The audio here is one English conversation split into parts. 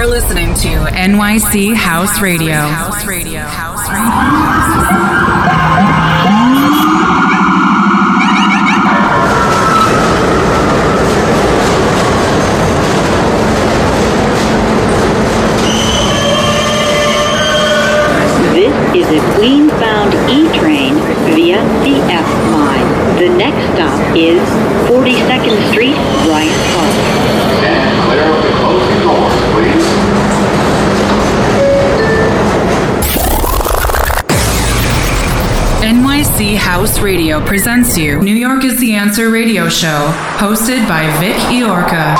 You're listening to NYC House Radio. House Radio. House Radio. NYC House Radio presents you New York is the Answer radio show, hosted by Vic Iorca.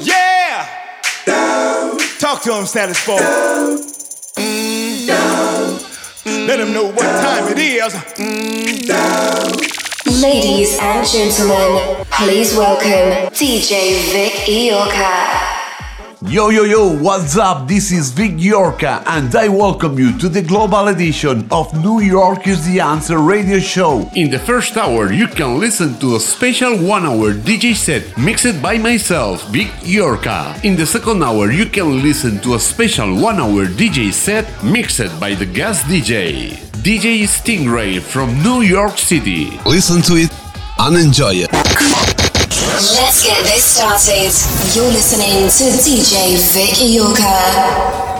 Yeah! Down. Talk to him, status quo. Mm, Let him know what time it is. Mm, Ladies and gentlemen, please welcome DJ Vic Iorca. Yo yo yo, what's up? This is Vic Yorka and I welcome you to the global edition of New York is the Answer radio show. In the first hour, you can listen to a special one hour DJ set mixed by myself, Vic Yorka. In the second hour, you can listen to a special one hour DJ set mixed by the guest DJ, DJ Stingray from New York City. Listen to it and enjoy it. Let's get this started. You're listening to DJ Vic Iorca.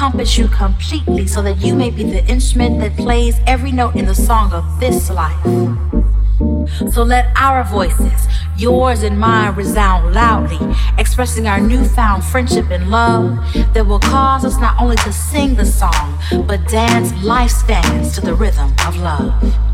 Encompass you completely so that you may be the instrument that plays every note in the song of this life. So let our voices, yours and mine, resound loudly, expressing our newfound friendship and love that will cause us not only to sing the song, but dance life stands to the rhythm of love.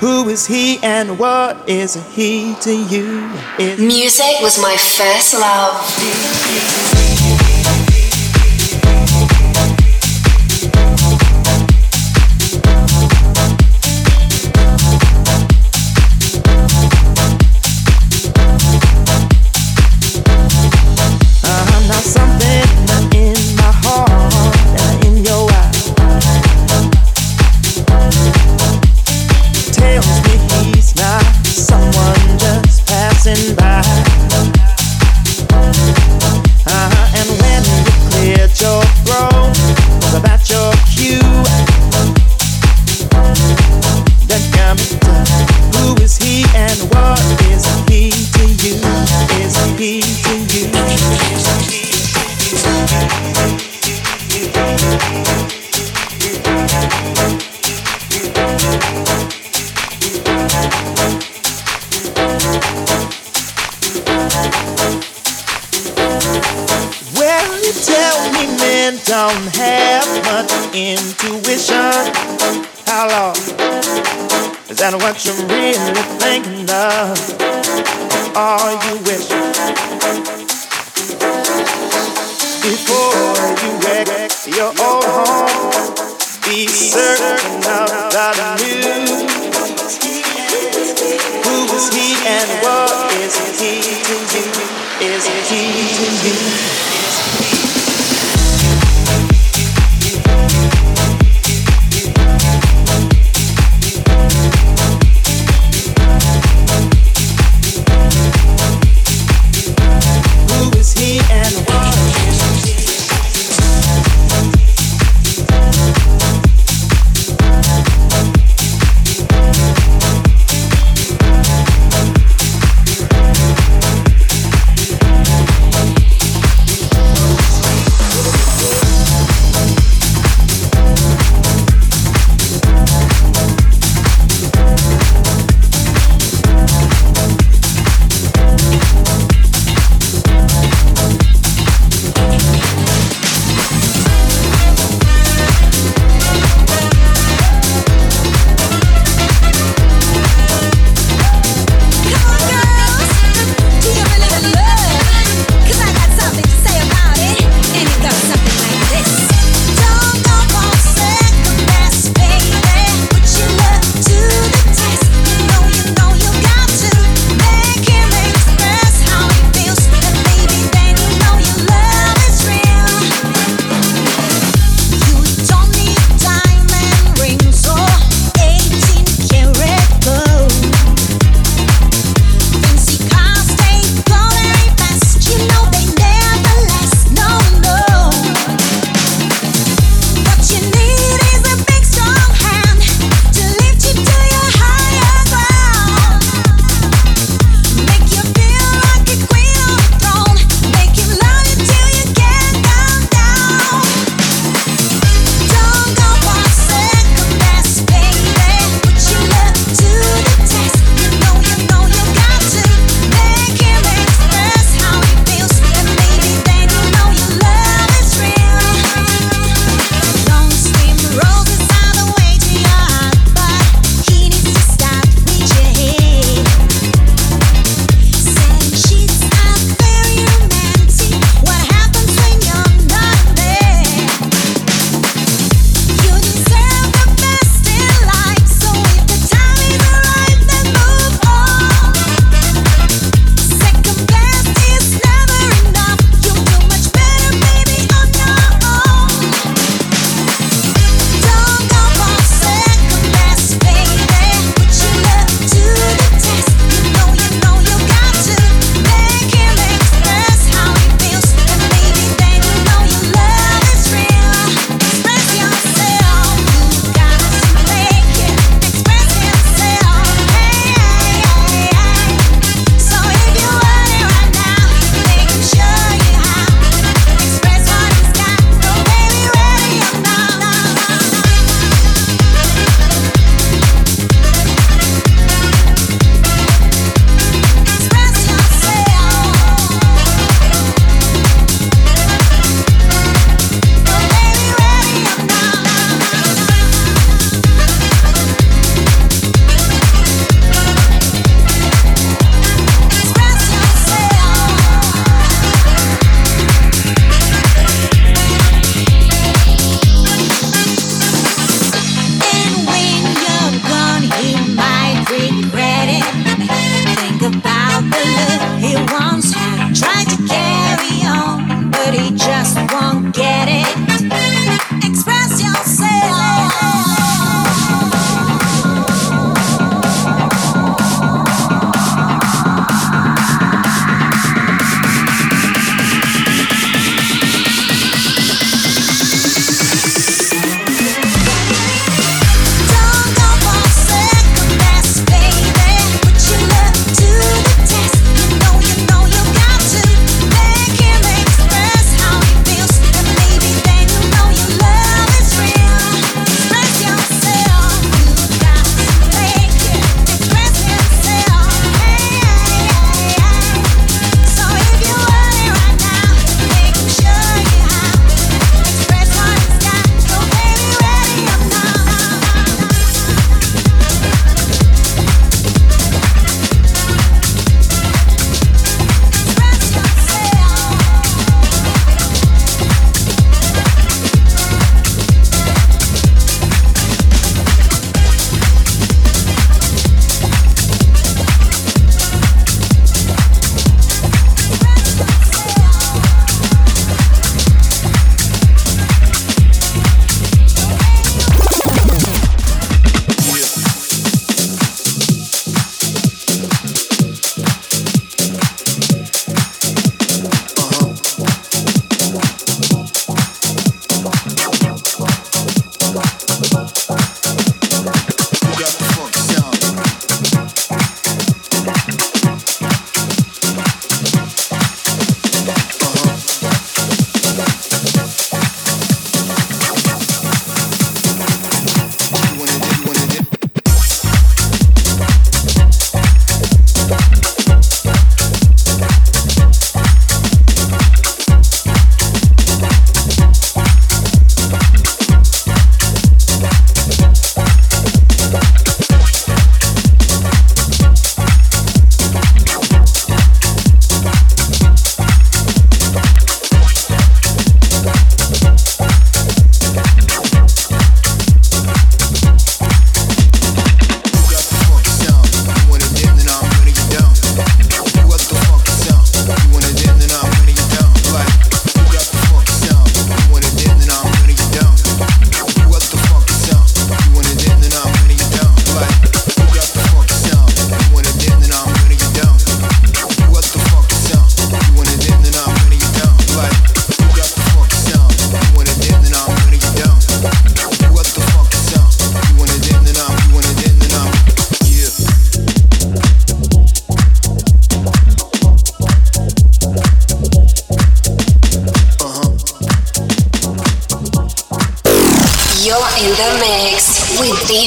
Who is he and what is he to you? Music was my first love.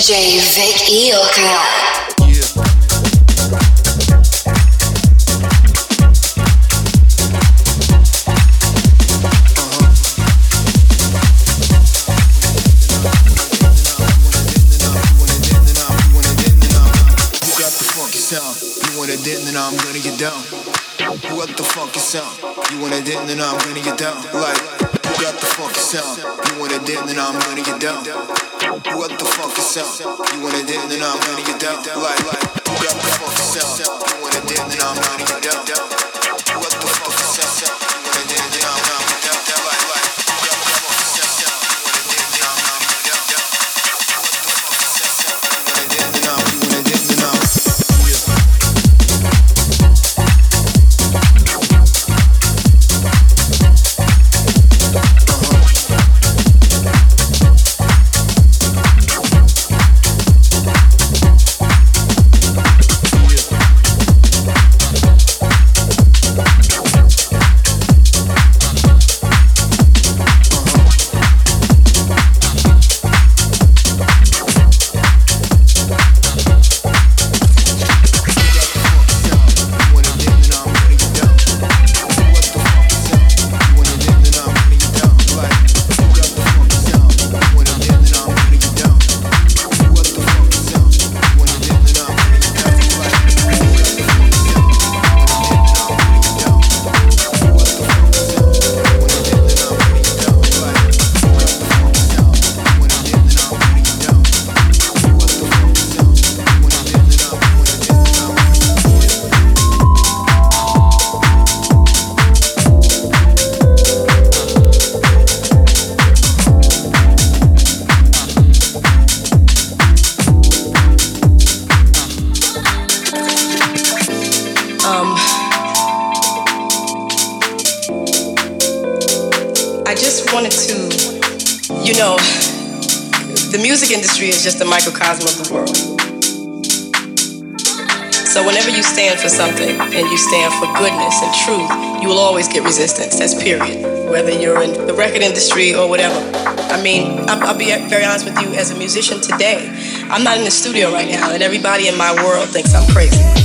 Vic Ioka. I'm gonna get down. The sound? You want it in, then I'm gonna get down. Like, you got the funky sound. You want it in, then I'm gonna get down. What the funky sound? You want it in, then I'm gonna get down. Like, you got the funky sound. You wanna in, then I'm gonna get down. What the funky sound? You period. Whether you're in the record industry or whatever. I mean, I'll, I'll be very honest with you. As a musician today, I'm not in the studio right now, and everybody in my world thinks I'm crazy.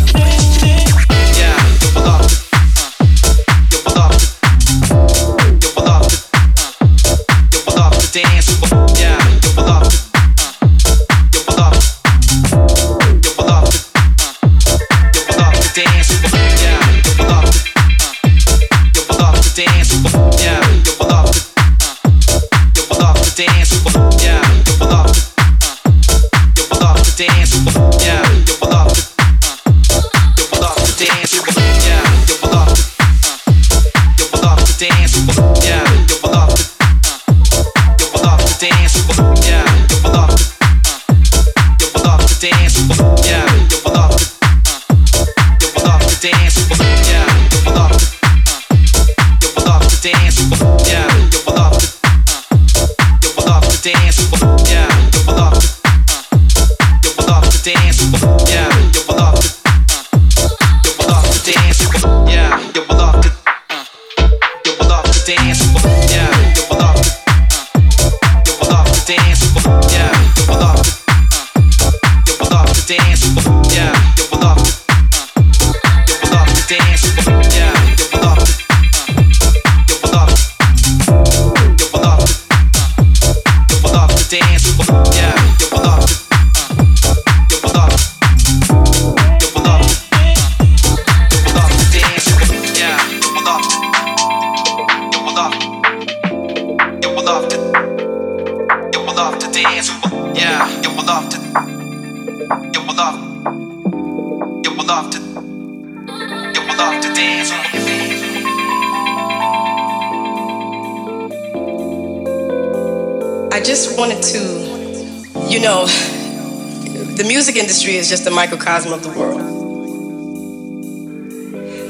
Is just a microcosm of the world.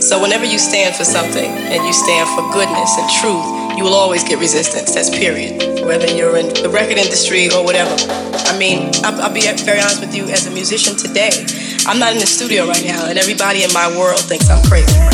So whenever you stand for something and you stand for goodness and truth, you will always get resistance. That's period. Whether you're in the record industry or whatever. I mean, I'll, I'll be very honest with you. As a musician today, I'm not in the studio right now, and everybody in my world thinks I'm crazy.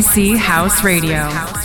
NYC House Radio.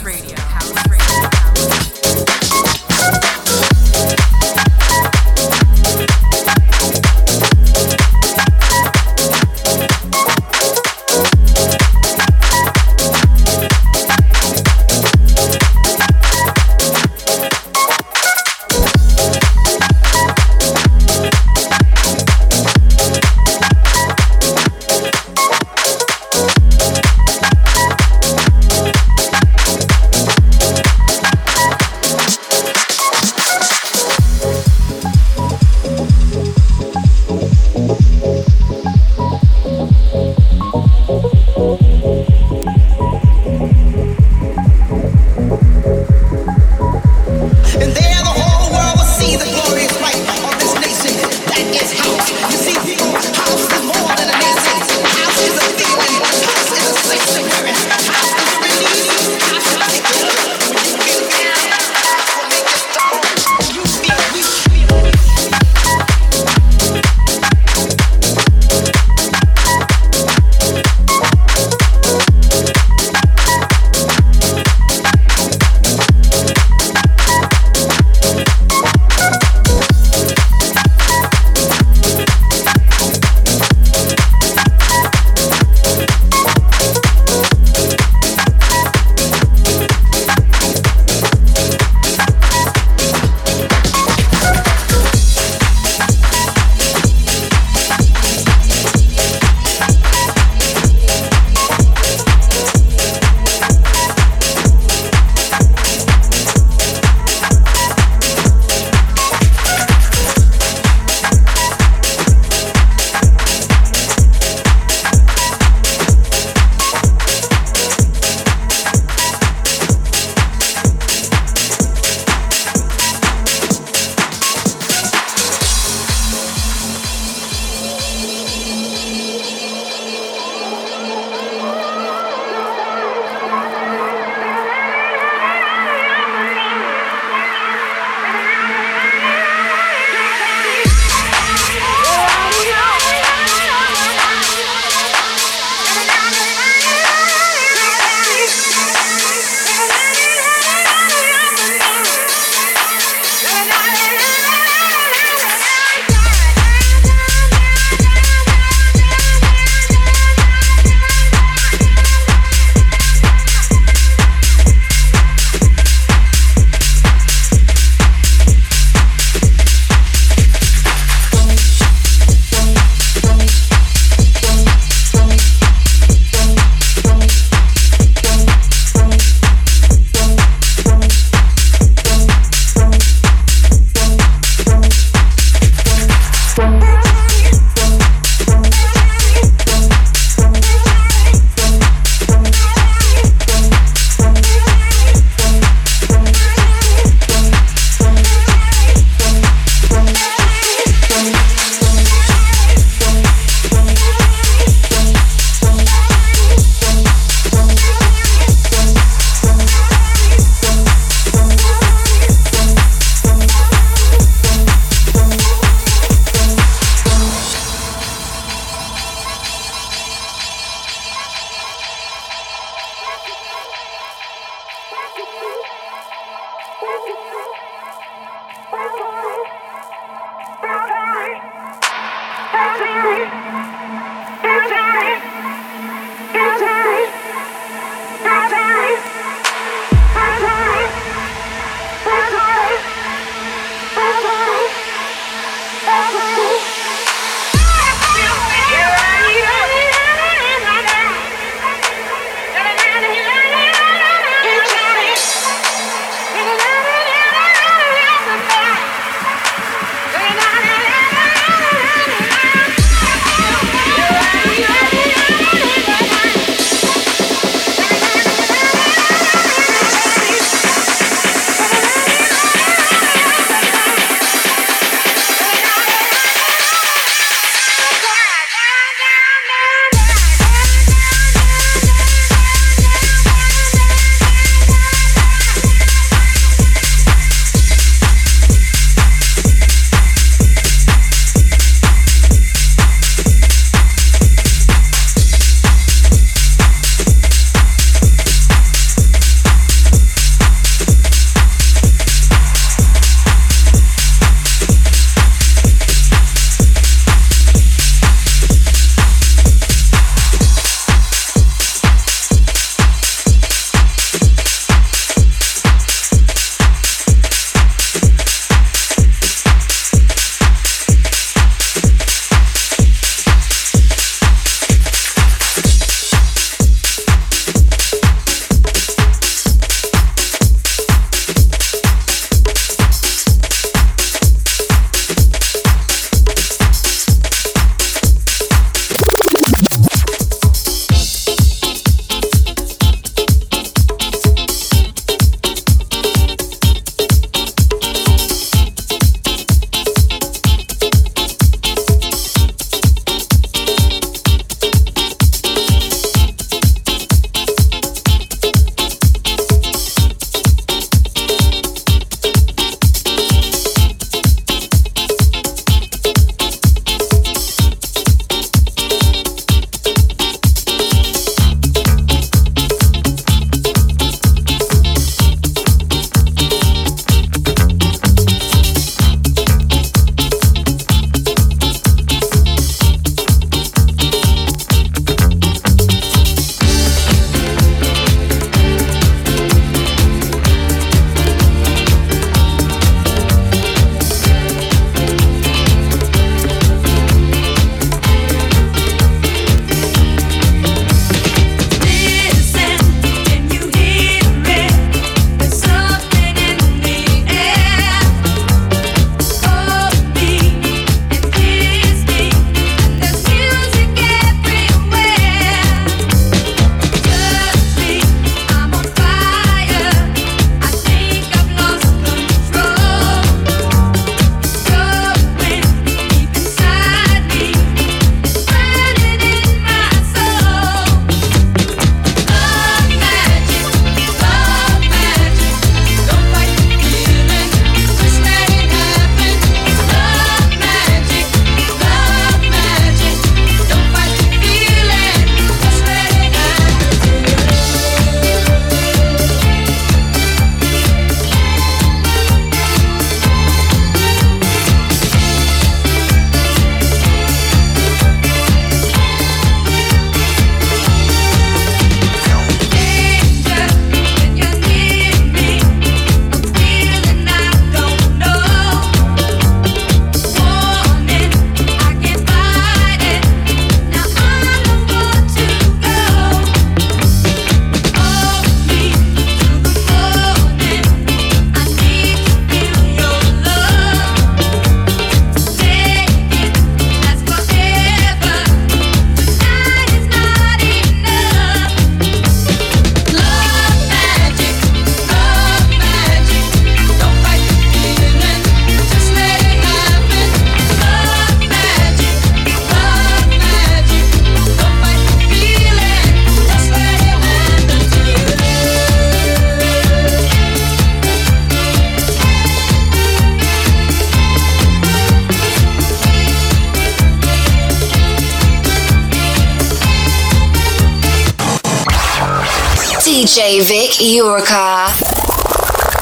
Iorka.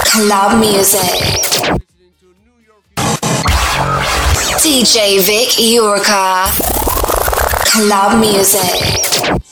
Club music. DJ Vic Iorka. Club music.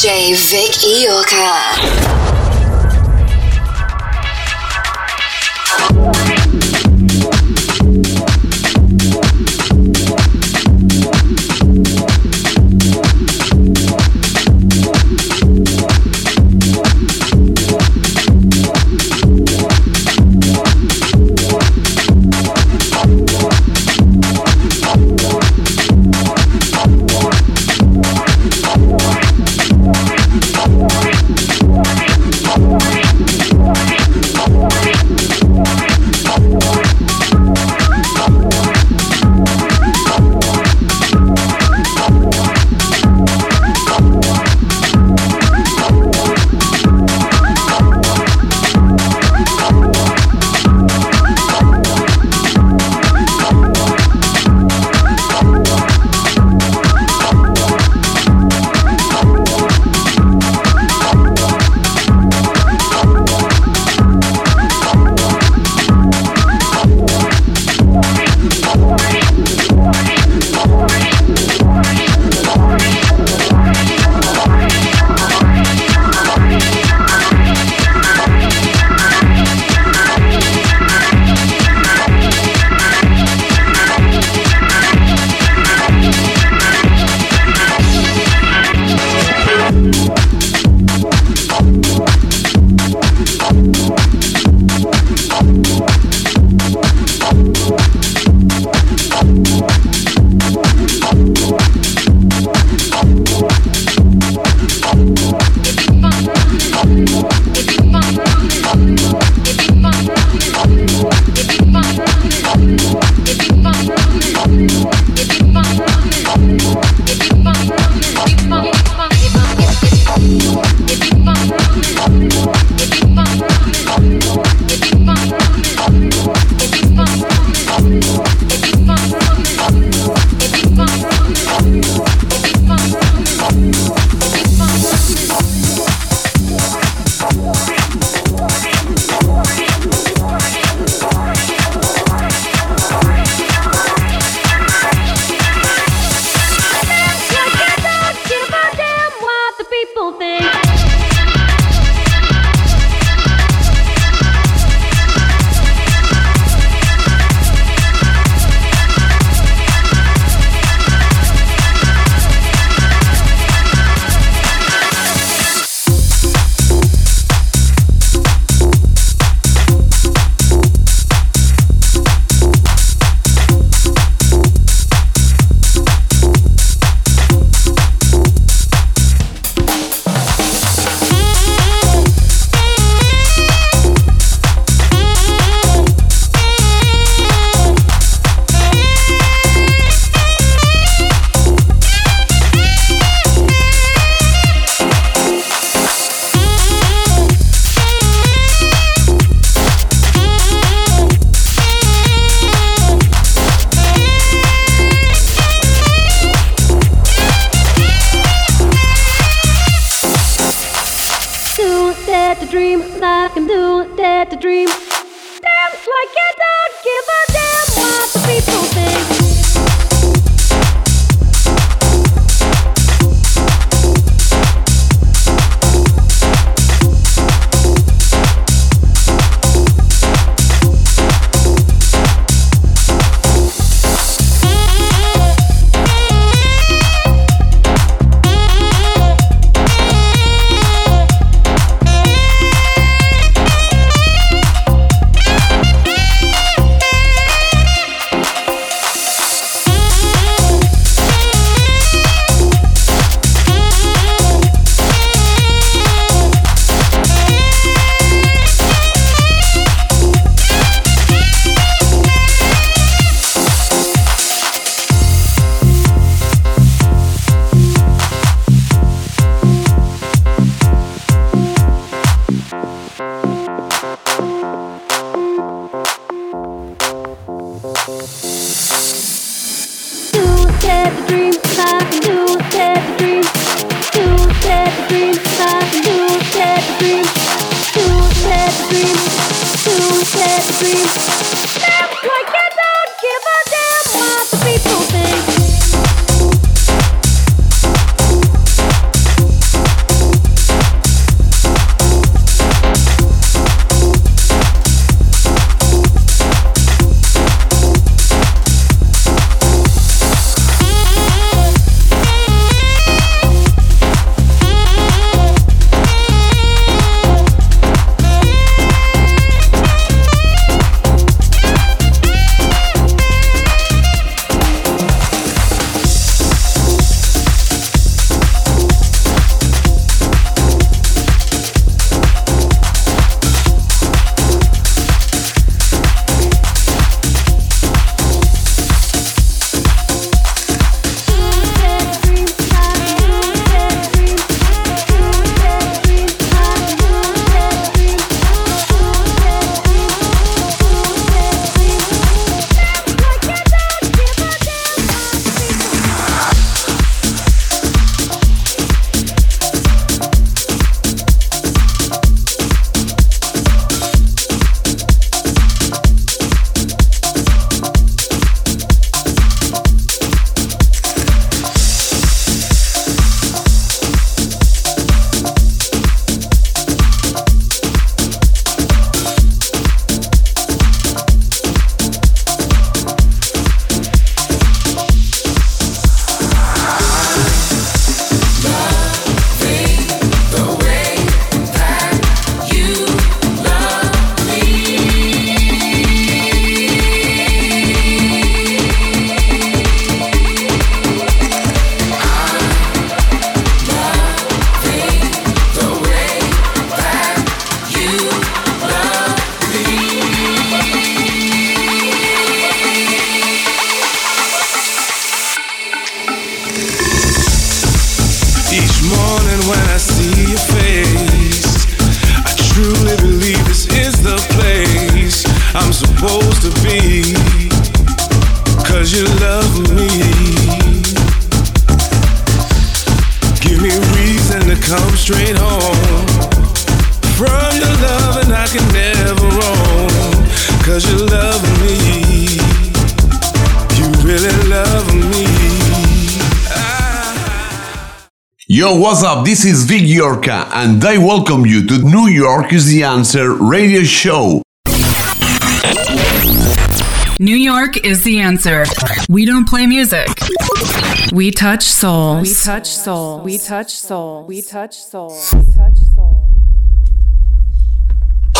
DJ Vic Iorka. What's up? This is Vic Yorka, and I welcome you to New York is the Answer radio show. New York is the answer. We don't play music. We touch souls. We touch soul. We touch soul. We touch soul. We touch soul.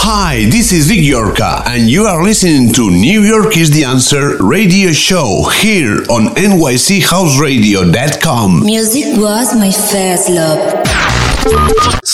Hi, this is Vic Yorka, and you are listening to New York is the Answer radio show here on NYCHouseradio.com. Music was my first love.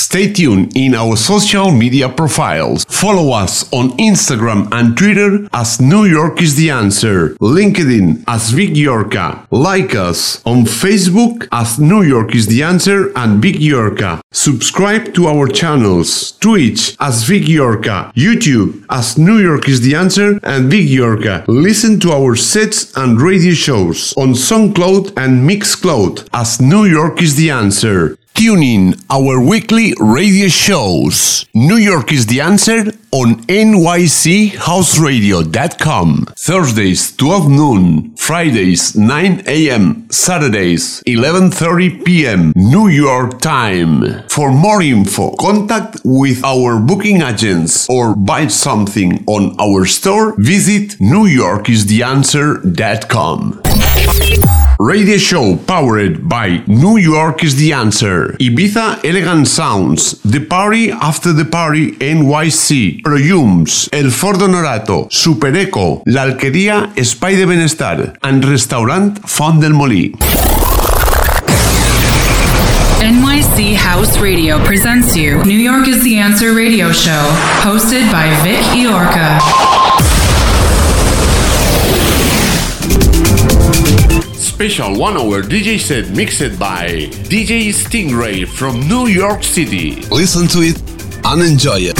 Stay tuned in our social media profiles. Follow us on Instagram and Twitter as New York is the Answer, LinkedIn as Vic Yorka. Like us on Facebook as New York is the Answer and Vic Yorka. Subscribe to our channels, Twitch as Vic Yorka, YouTube as New York is the Answer and Vic Yorka. Listen to our sets and radio shows on SoundCloud and Mixcloud as New York is the Answer. Tune in our weekly radio shows. New York is the answer on nychouseradio.com. Thursdays 12 noon, Fridays 9 a.m., Saturdays 11:30 p.m. New York time. For more info, contact with our booking agents or buy something on our store, visit newyorkistheanswer.com. Radio show powered by New York is the answer. Ibiza Elegant Sounds, The Party After the Party NYC, Proyums, El Fordo Norato, Super Eco, La Alquería Espai de Benestar, and Restaurant Font del Molí. NYC House Radio presents you New York is the Answer radio show, hosted by Vic Yorka. Special one hour DJ set mixed by DJ Stingray from New York City. Listen to it and enjoy it.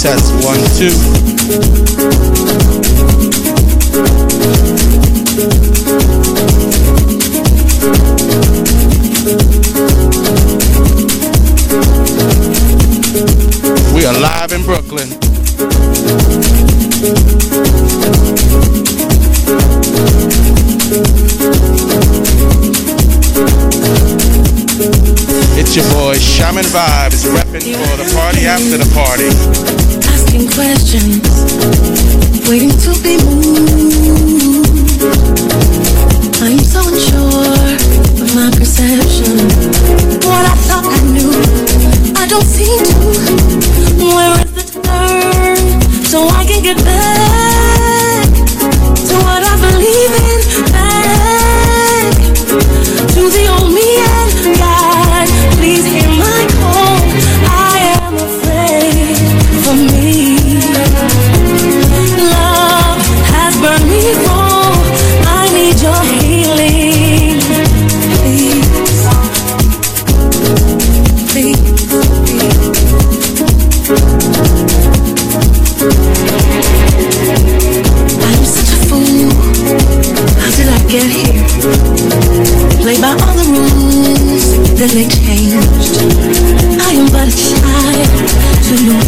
Test one, two. We are live in Brooklyn. vibe is repping for the party after the party. Asking questions, waiting to be moved. I'm so unsure of my perception. What I thought I knew, I don't seem to. Where is the turn so I can get back to what I believe in? Back to the changed. I am but a child to you.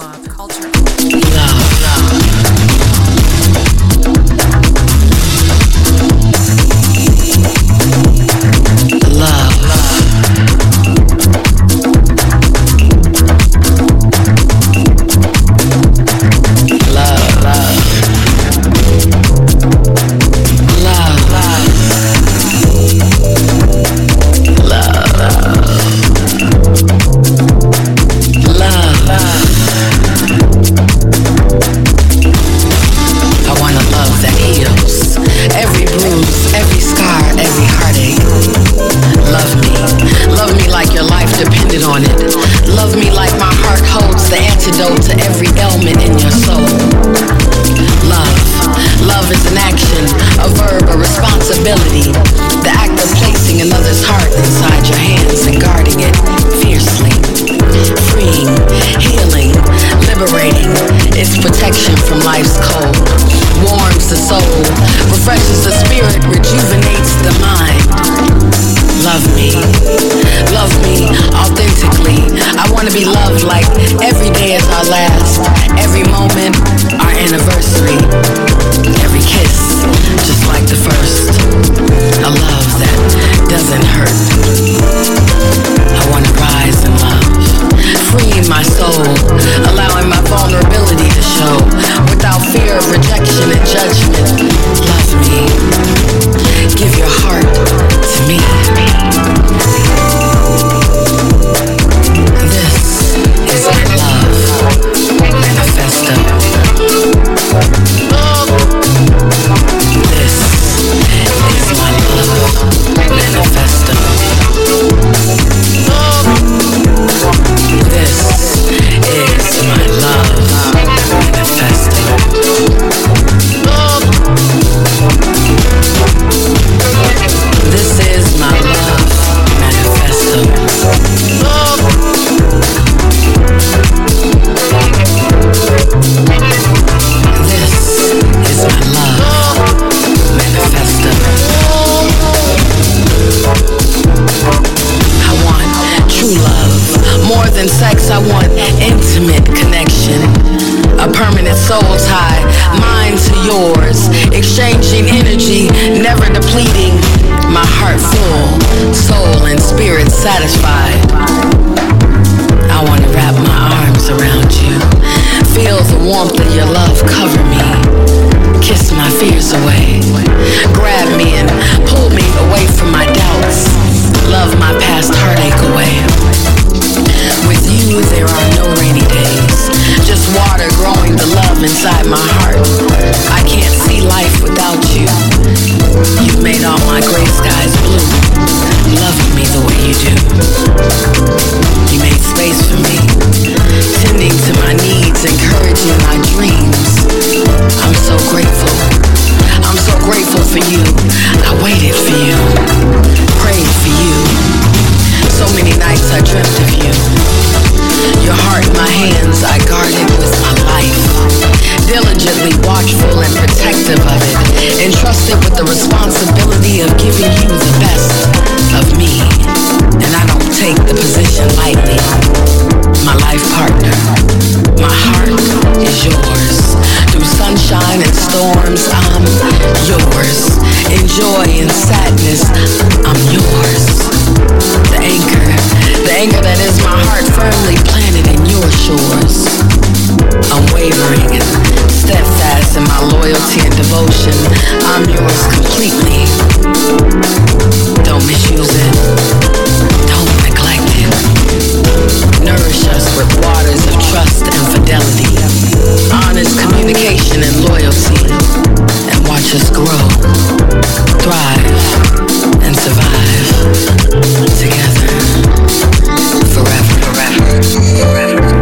Permanent soul tie, mine to yours. Exchanging energy, never depleting. My heart full, soul and spirit satisfied. I wanna wrap my arms around you. Feel the warmth of your love cover me. Kiss my fears away. Grab me and pull me away from my doubts. Love my past heartache away. With you, there are no rainy days. Water growing the love inside my heart. I can't see life without you. You've made all my gray skies blue. Loving me the way you do. You made space for me. Tending to my needs, encouraging my dreams. I'm so grateful. I'm so grateful for you. I waited for you. Prayed for you. So many nights I dreamt of you. Your heart in my hands, I guard it with my life. Diligently watchful and protective of it, entrusted with the responsibility of giving you the best of me. And I don't take the position lightly. My life partner, my heart is yours. Through sunshine and storms, I'm yours. In joy and sadness, I'm yours. The anchor, the anchor that is my heart firmly planted in your shores. Unwavering and steadfast in my loyalty and devotion, I'm yours completely. Don't misuse it. Don't neglect it. Nourish us with waters of trust and fidelity, honest communication and loyalty, and watch us grow, thrive forever, forever, forever.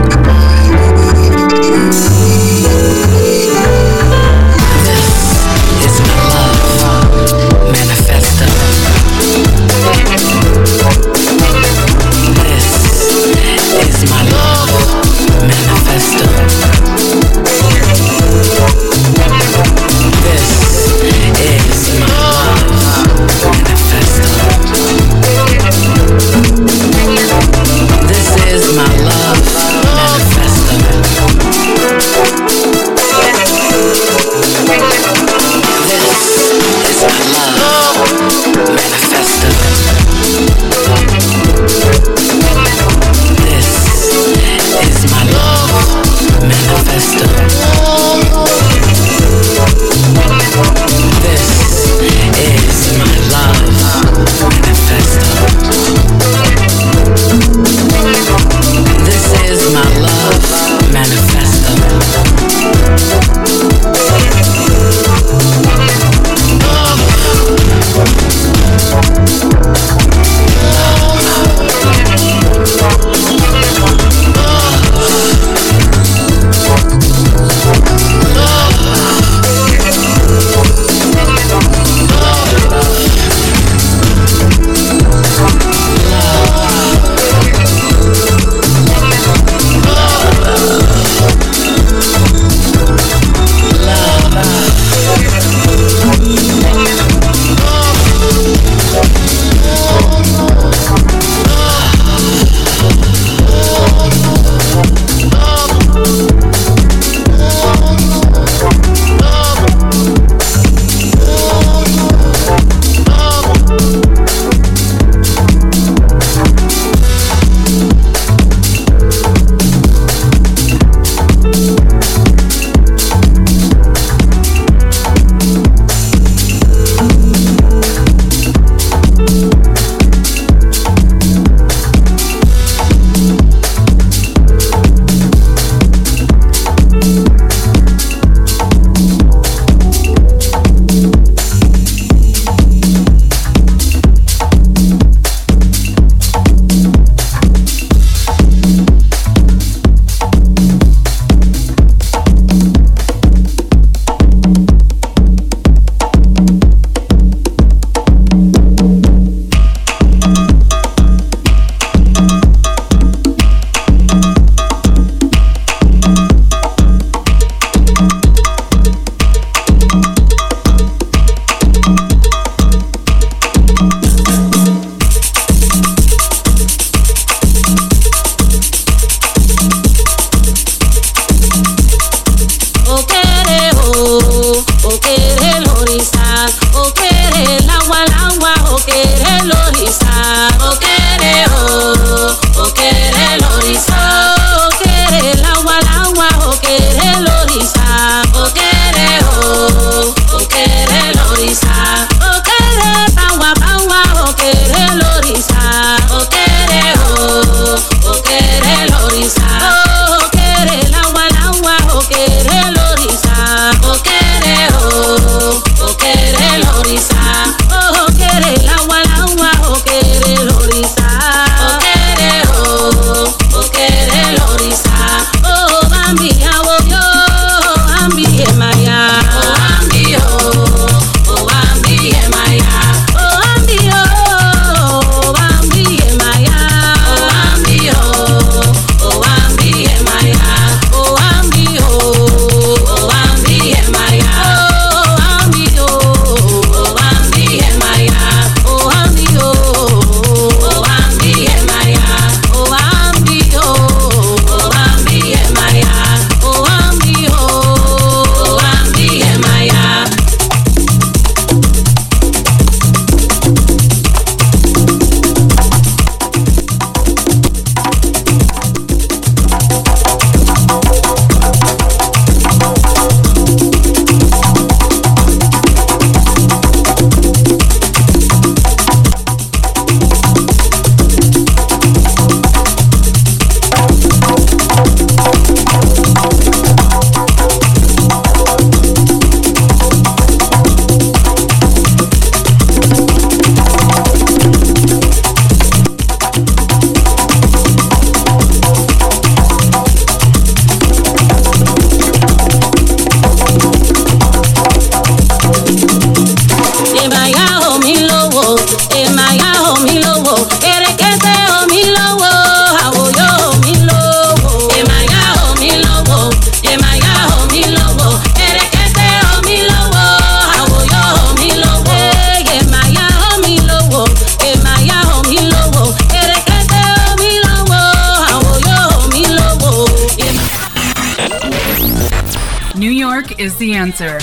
New York is the answer.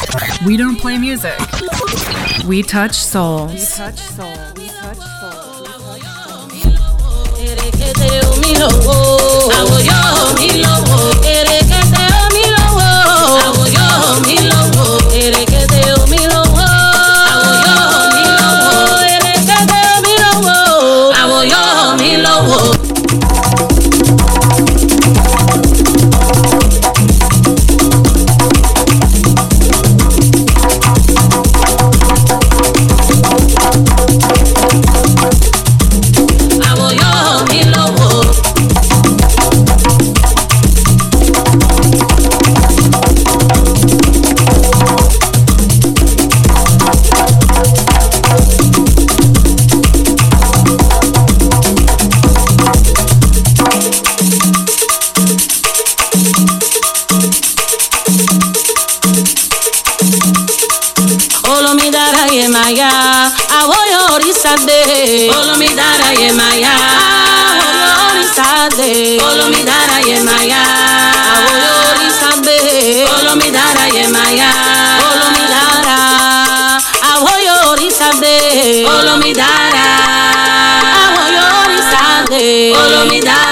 We don't play music. We touch souls. We touch souls. We touch souls. Erekete omi lọ́wọ́, yeah, my yeah. Olori sabe. Olo mi dara yeah, my yeah. Olori sabe. Olo mi dara sabe. Sabe.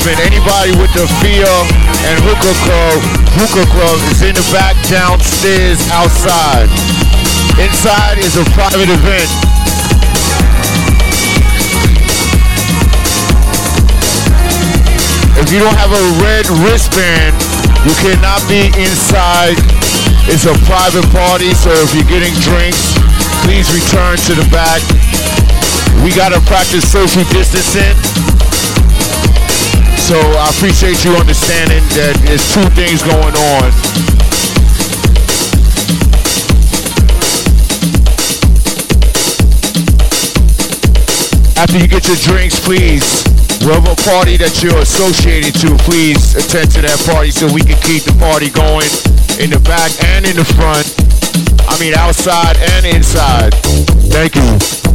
Announcement. Anybody with the Fia and Hookah Club, Hookah Club is in the back downstairs outside. Inside is a private event. If you don't have a red wristband, you cannot be inside. It's a private party, so if you're getting drinks, please return to the back. We gotta practice social distancing. So I appreciate you understanding that there's two things going on. After you get your drinks, please, whatever party that you're associated to, please attend to that party so we can keep the party going in the back and in the front. I mean outside and inside. Thank you.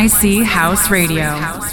NYC House Radio.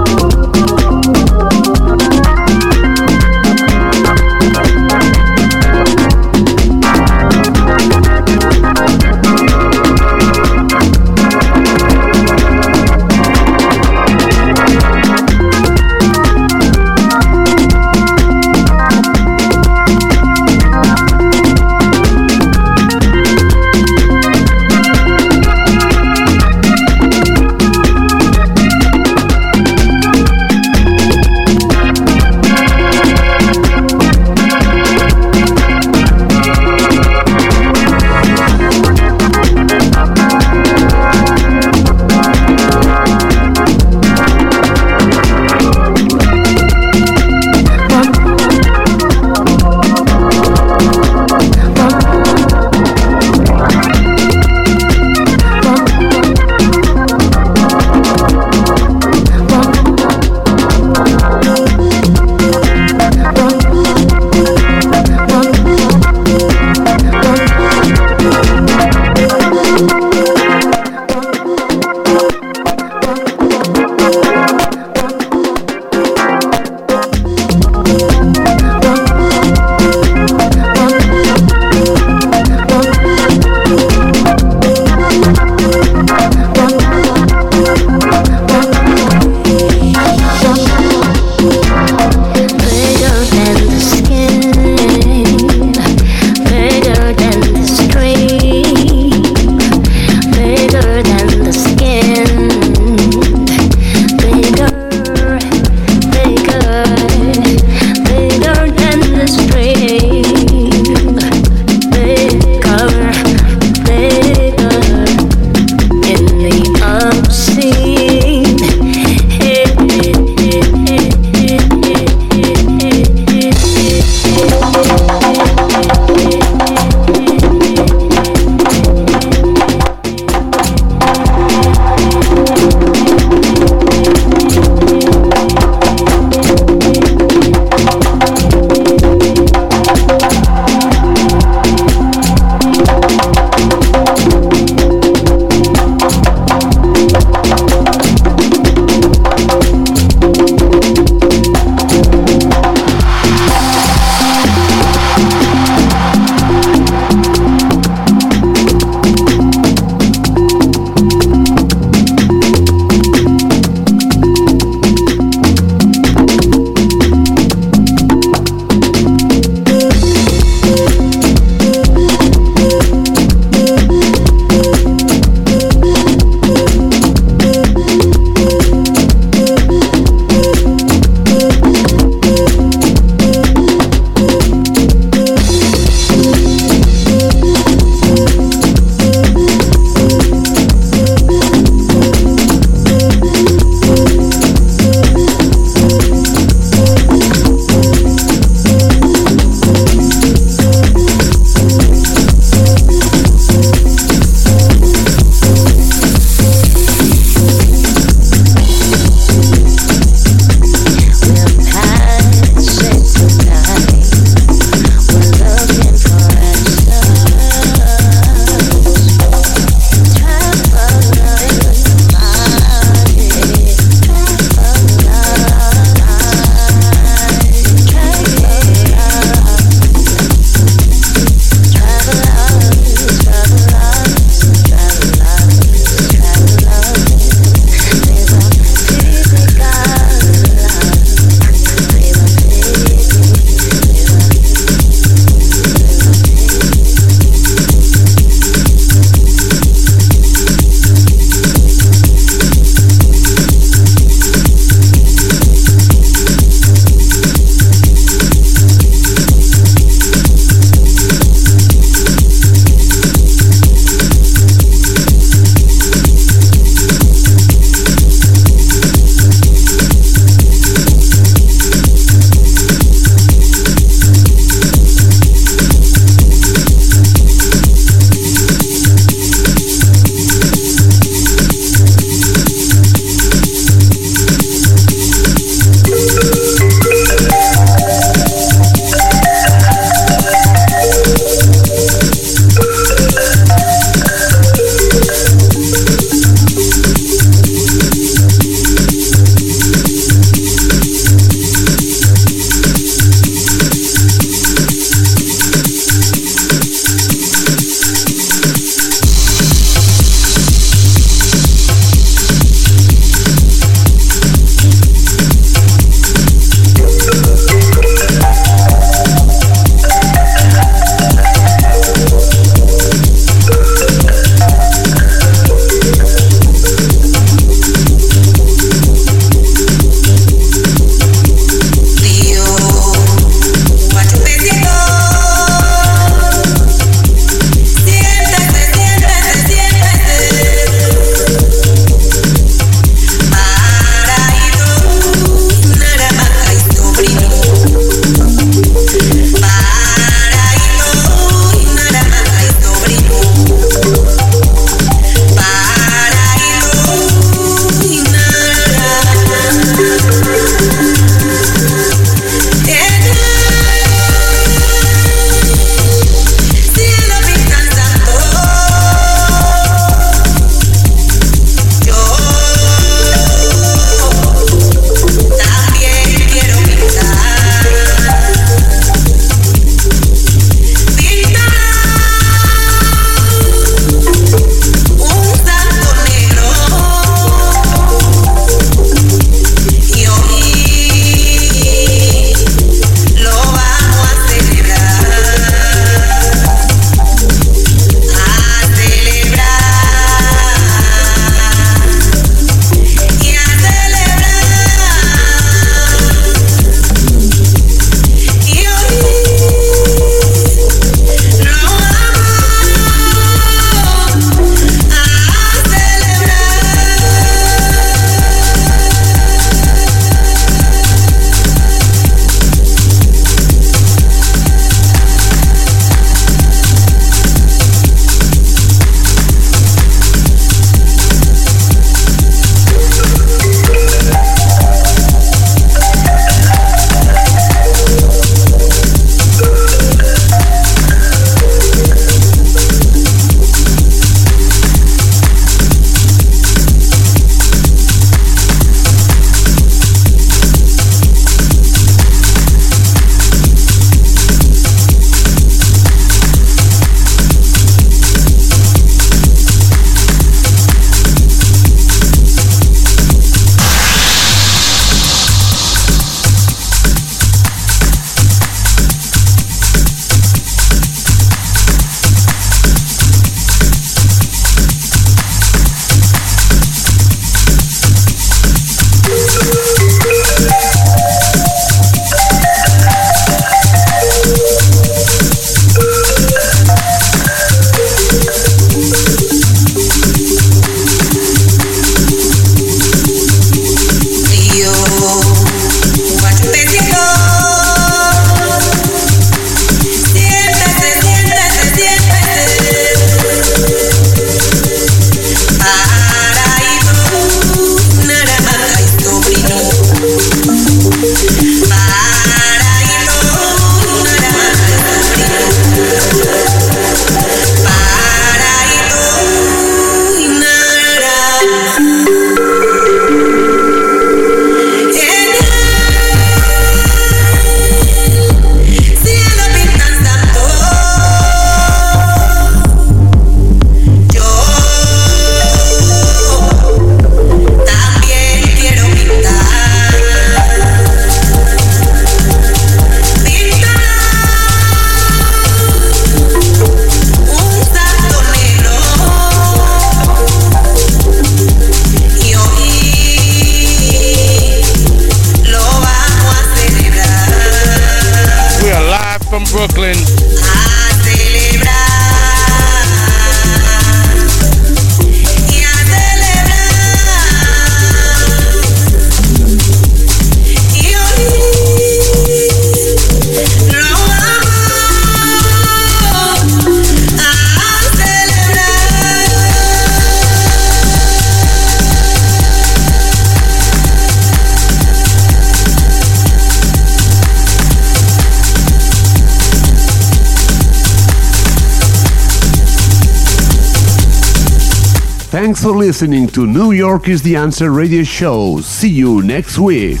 Listening to New York is the Answer radio show. See you next week.